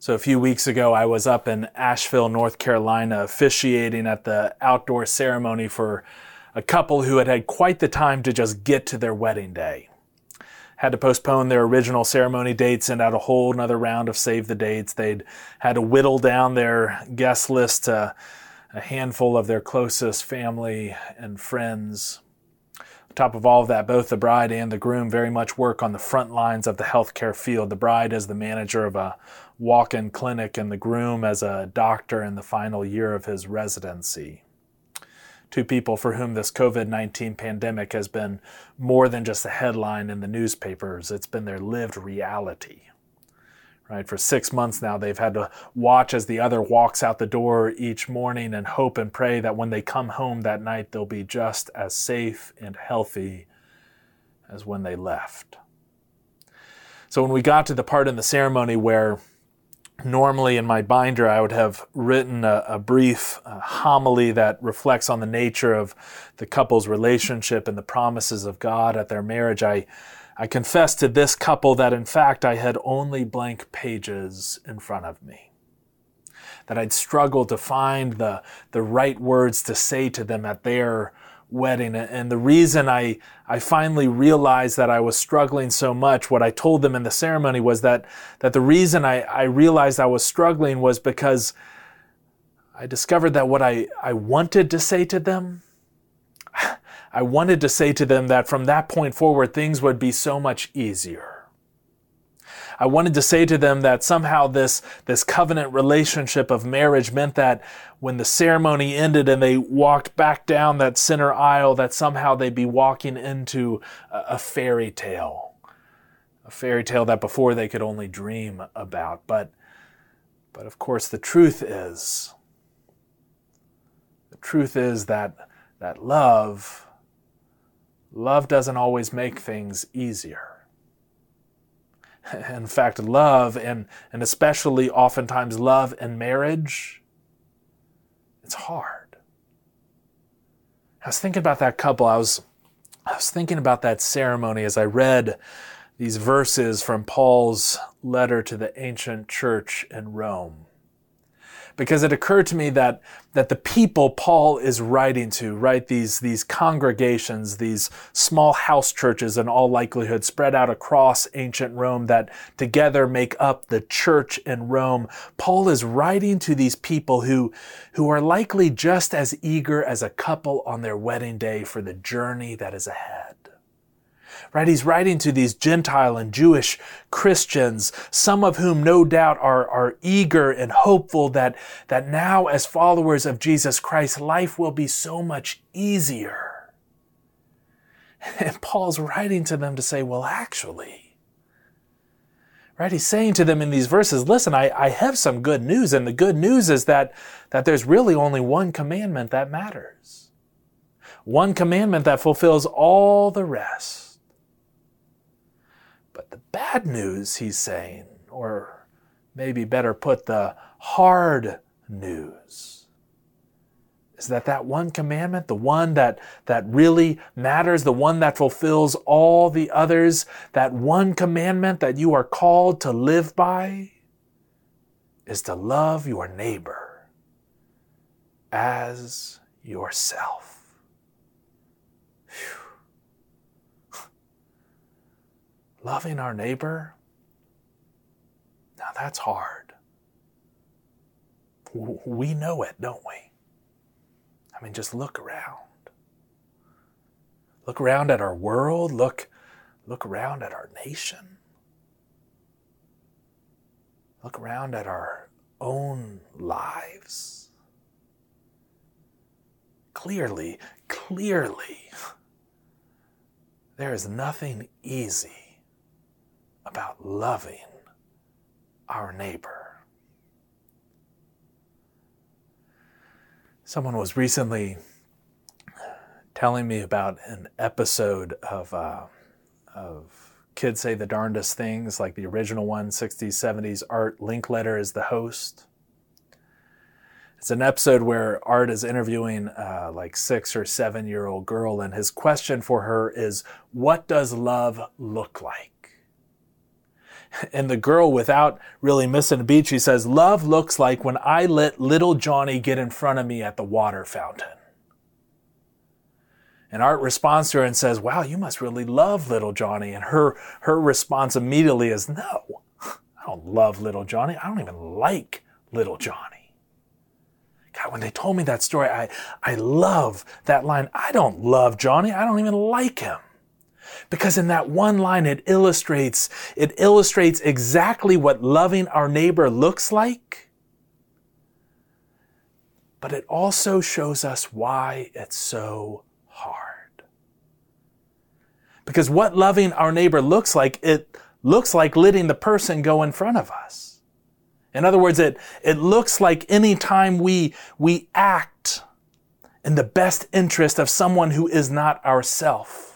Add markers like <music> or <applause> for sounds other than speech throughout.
So a few weeks ago, I was up in Asheville, North Carolina, officiating at the outdoor ceremony for a couple who had had quite the time to just get to their wedding day. Had to postpone their original ceremony date, send out a whole another round of save the dates. They'd had to whittle down their guest list to a handful of their closest family and friends. Top of all of that, both the bride and the groom very much work on the front lines of the healthcare field. The bride as the manager of a walk in clinic and the groom as a doctor in the final year of his residency. Two people for whom this COVID 19 pandemic has been more than just a headline in the newspapers, it's been their lived reality. Right, for six months now, they've had to watch as the other walks out the door each morning and hope and pray that when they come home that night, they'll be just as safe and healthy as when they left. So, when we got to the part in the ceremony where normally in my binder I would have written a, a brief uh, homily that reflects on the nature of the couple's relationship and the promises of God at their marriage. I, I confessed to this couple that in fact I had only blank pages in front of me. That I'd struggled to find the, the right words to say to them at their wedding. And the reason I, I finally realized that I was struggling so much, what I told them in the ceremony was that, that the reason I, I realized I was struggling was because I discovered that what I, I wanted to say to them, I wanted to say to them that from that point forward, things would be so much easier. I wanted to say to them that somehow this, this covenant relationship of marriage meant that when the ceremony ended and they walked back down that center aisle, that somehow they'd be walking into a, a fairy tale. A fairy tale that before they could only dream about. But, but of course, the truth is, the truth is that, that love, love doesn't always make things easier. in fact, love and, and especially oftentimes love and marriage, it's hard. I was thinking about that couple. I was, I was thinking about that ceremony as I read these verses from Paul's letter to the ancient church in Rome because it occurred to me that, that the people Paul is writing to, right, these, these congregations, these small house churches in all likelihood spread out across ancient Rome that together make up the church in Rome, Paul is writing to these people who, who are likely just as eager as a couple on their wedding day for the journey that is ahead right? He's writing to these Gentile and Jewish Christians, some of whom no doubt are, are eager and hopeful that, that now as followers of Jesus Christ, life will be so much easier. And Paul's writing to them to say, well, actually, right? He's saying to them in these verses, listen, I, I have some good news. And the good news is that, that there's really only one commandment that matters. One commandment that fulfills all the rest. But the bad news, he's saying, or maybe better put, the hard news, is that that one commandment, the one that, that really matters, the one that fulfills all the others, that one commandment that you are called to live by, is to love your neighbor as yourself. Loving our neighbor, now that's hard. We know it, don't we? I mean, just look around. Look around at our world. Look, look around at our nation. Look around at our own lives. Clearly, clearly, <laughs> there is nothing easy about loving our neighbor. Someone was recently telling me about an episode of, uh, of Kids Say the Darndest Things, like the original one, 60s, 70s. Art Linkletter is the host. It's an episode where Art is interviewing uh, like six or seven year old girl, and his question for her is, What does love look like? And the girl, without really missing a beat, she says, Love looks like when I let little Johnny get in front of me at the water fountain. And Art responds to her and says, Wow, you must really love little Johnny. And her, her response immediately is, No, I don't love little Johnny. I don't even like little Johnny. God, when they told me that story, I, I love that line. I don't love Johnny. I don't even like him. Because in that one line, it illustrates, it illustrates exactly what loving our neighbor looks like. But it also shows us why it's so hard. Because what loving our neighbor looks like, it looks like letting the person go in front of us. In other words, it, it looks like any time we, we act in the best interest of someone who is not ourself.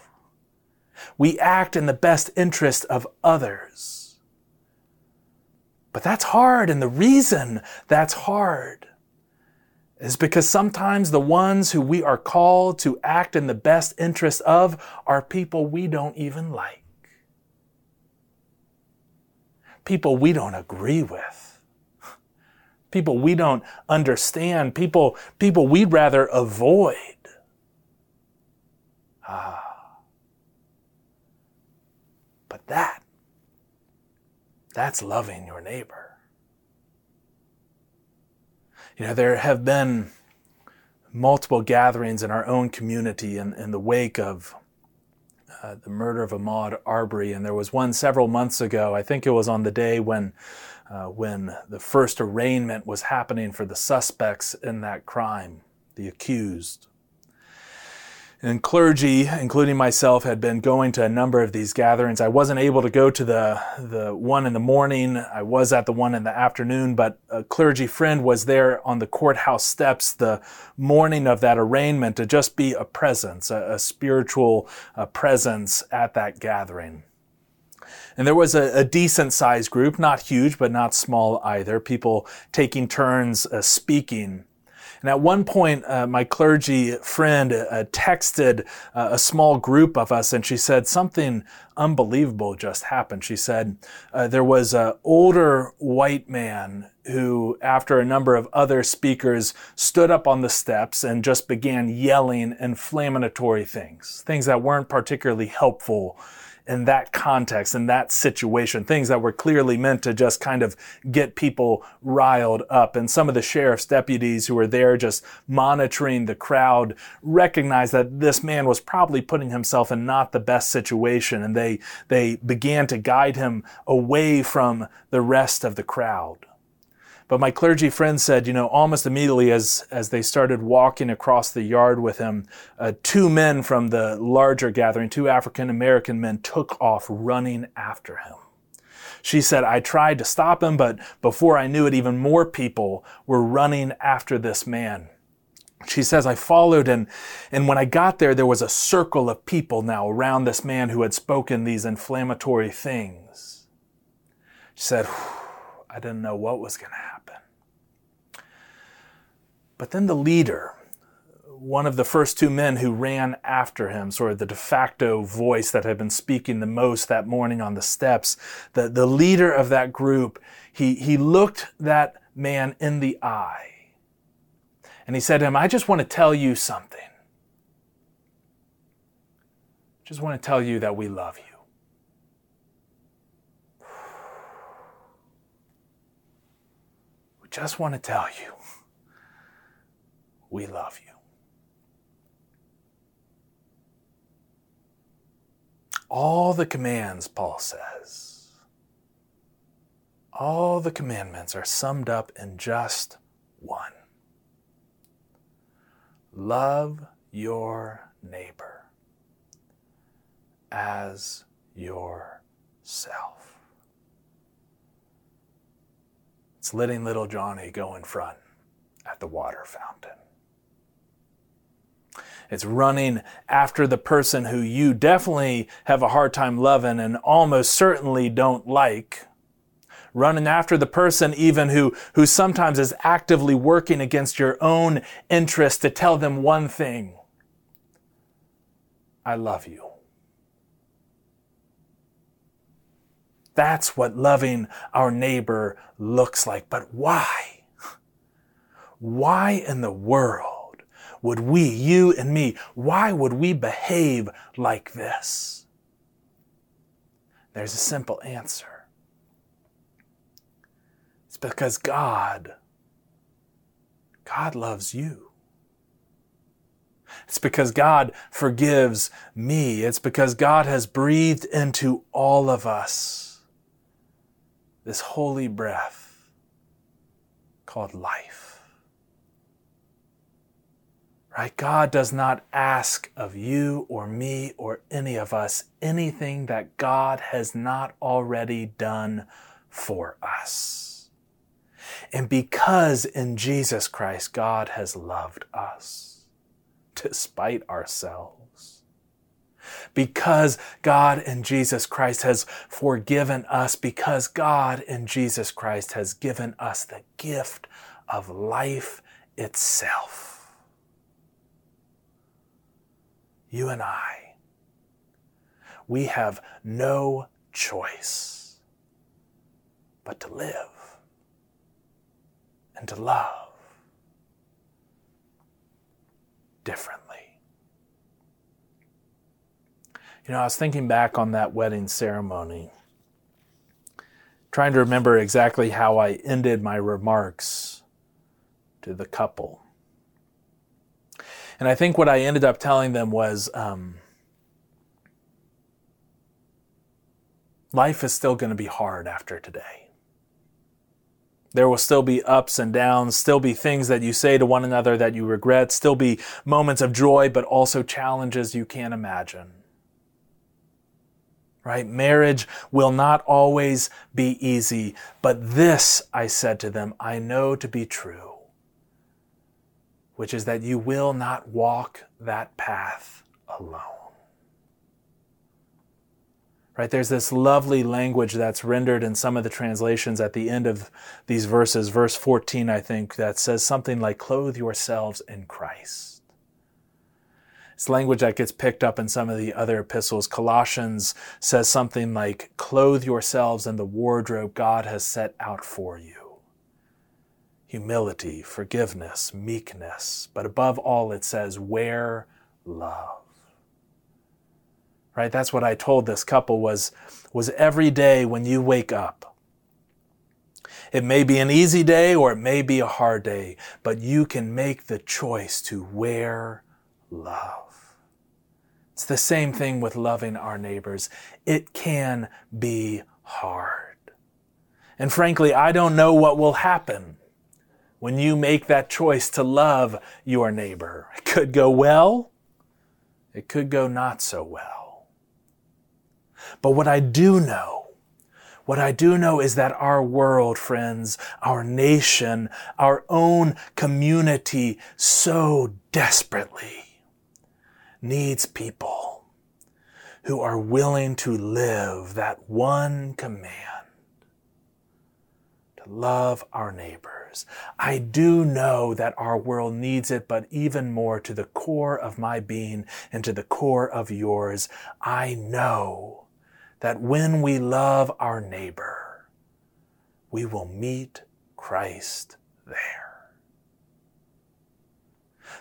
We act in the best interest of others. But that's hard, and the reason that's hard is because sometimes the ones who we are called to act in the best interest of are people we don't even like. People we don't agree with. <laughs> People we don't understand. People, people we'd rather avoid. Ah. But that, that's loving your neighbor. You know, there have been multiple gatherings in our own community in, in the wake of uh, the murder of Ahmaud Arbery, and there was one several months ago. I think it was on the day when, uh, when the first arraignment was happening for the suspects in that crime, the accused. And clergy, including myself, had been going to a number of these gatherings. I wasn't able to go to the, the one in the morning. I was at the one in the afternoon, but a clergy friend was there on the courthouse steps the morning of that arraignment to just be a presence, a, a spiritual presence at that gathering. And there was a, a decent sized group, not huge, but not small either, people taking turns uh, speaking. And at one point, uh, my clergy friend uh, texted uh, a small group of us and she said something unbelievable just happened. She said uh, there was an older white man who, after a number of other speakers, stood up on the steps and just began yelling inflammatory things, things that weren't particularly helpful in that context, in that situation, things that were clearly meant to just kind of get people riled up. And some of the sheriff's deputies who were there just monitoring the crowd recognized that this man was probably putting himself in not the best situation. And they, they began to guide him away from the rest of the crowd. But my clergy friend said, you know, almost immediately as, as they started walking across the yard with him, uh, two men from the larger gathering, two African American men, took off running after him. She said, I tried to stop him, but before I knew it, even more people were running after this man. She says, I followed, and, and when I got there, there was a circle of people now around this man who had spoken these inflammatory things. She said, I didn't know what was going to happen. But then the leader, one of the first two men who ran after him, sort of the de facto voice that had been speaking the most that morning on the steps, the, the leader of that group, he, he looked that man in the eye. And he said to him, I just want to tell you something. Just want to tell you that we love you. We just want to tell you we love you. All the commands, Paul says, all the commandments are summed up in just one love your neighbor as yourself. It's letting little Johnny go in front at the water fountain. It's running after the person who you definitely have a hard time loving and almost certainly don't like. Running after the person even who, who sometimes is actively working against your own interest to tell them one thing. I love you. That's what loving our neighbor looks like. But why? Why in the world would we, you and me, why would we behave like this? There's a simple answer. It's because God, God loves you. It's because God forgives me. It's because God has breathed into all of us this holy breath called life. Right? God does not ask of you or me or any of us anything that God has not already done for us. And because in Jesus Christ God has loved us despite ourselves, because God in Jesus Christ has forgiven us, because God in Jesus Christ has given us the gift of life itself you and I, we have no choice but to live and to love differently. You know, I was thinking back on that wedding ceremony, trying to remember exactly how I ended my remarks to the couple. And I think what I ended up telling them was um, life is still going to be hard after today. There will still be ups and downs, still be things that you say to one another that you regret, still be moments of joy, but also challenges you can't imagine. Right? Marriage will not always be easy, but this, I said to them, I know to be true which is that you will not walk that path alone. Right? There's this lovely language that's rendered in some of the translations at the end of these verses, verse 14, I think, that says something like, clothe yourselves in Christ. It's language that gets picked up in some of the other epistles. Colossians says something like, clothe yourselves in the wardrobe God has set out for you humility, forgiveness, meekness, but above all, it says, wear love. Right? That's what I told this couple was, was every day when you wake up, it may be an easy day or it may be a hard day, but you can make the choice to wear love. It's the same thing with loving our neighbors. It can be hard. And frankly, I don't know what will happen when you make that choice to love your neighbor. It could go well, it could go not so well. But what I do know, what I do know is that our world, friends, our nation, our own community so desperately needs people who are willing to live that one command to love our neighbors. I do know that our world needs it, but even more to the core of my being and to the core of yours, I know that when we love our neighbor, we will meet Christ there.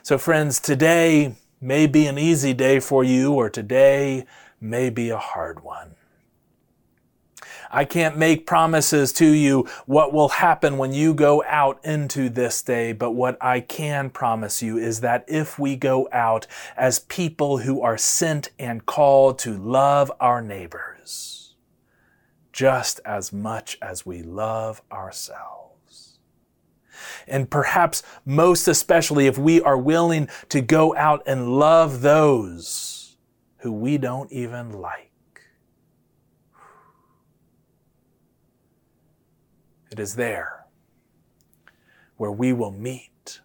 So, friends, today may be an easy day for you, or today may be a hard one. I can't make promises to you what will happen when you go out into this day, but what I can promise you is that if we go out as people who are sent and called to love our neighbors, just as much as we love ourselves. And perhaps most especially if we are willing to go out and love those who we don't even like. It is there where we will meet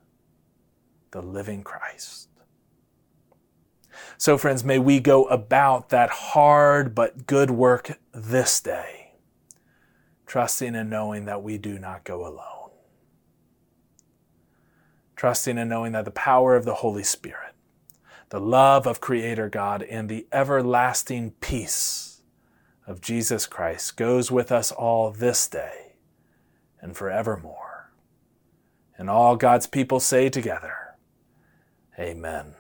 the living Christ. So, friends, may we go about that hard but good work this day, trusting and knowing that we do not go alone trusting and knowing that the power of the Holy Spirit, the love of Creator God, and the everlasting peace of Jesus Christ goes with us all this day and forevermore. And all God's people say together, Amen.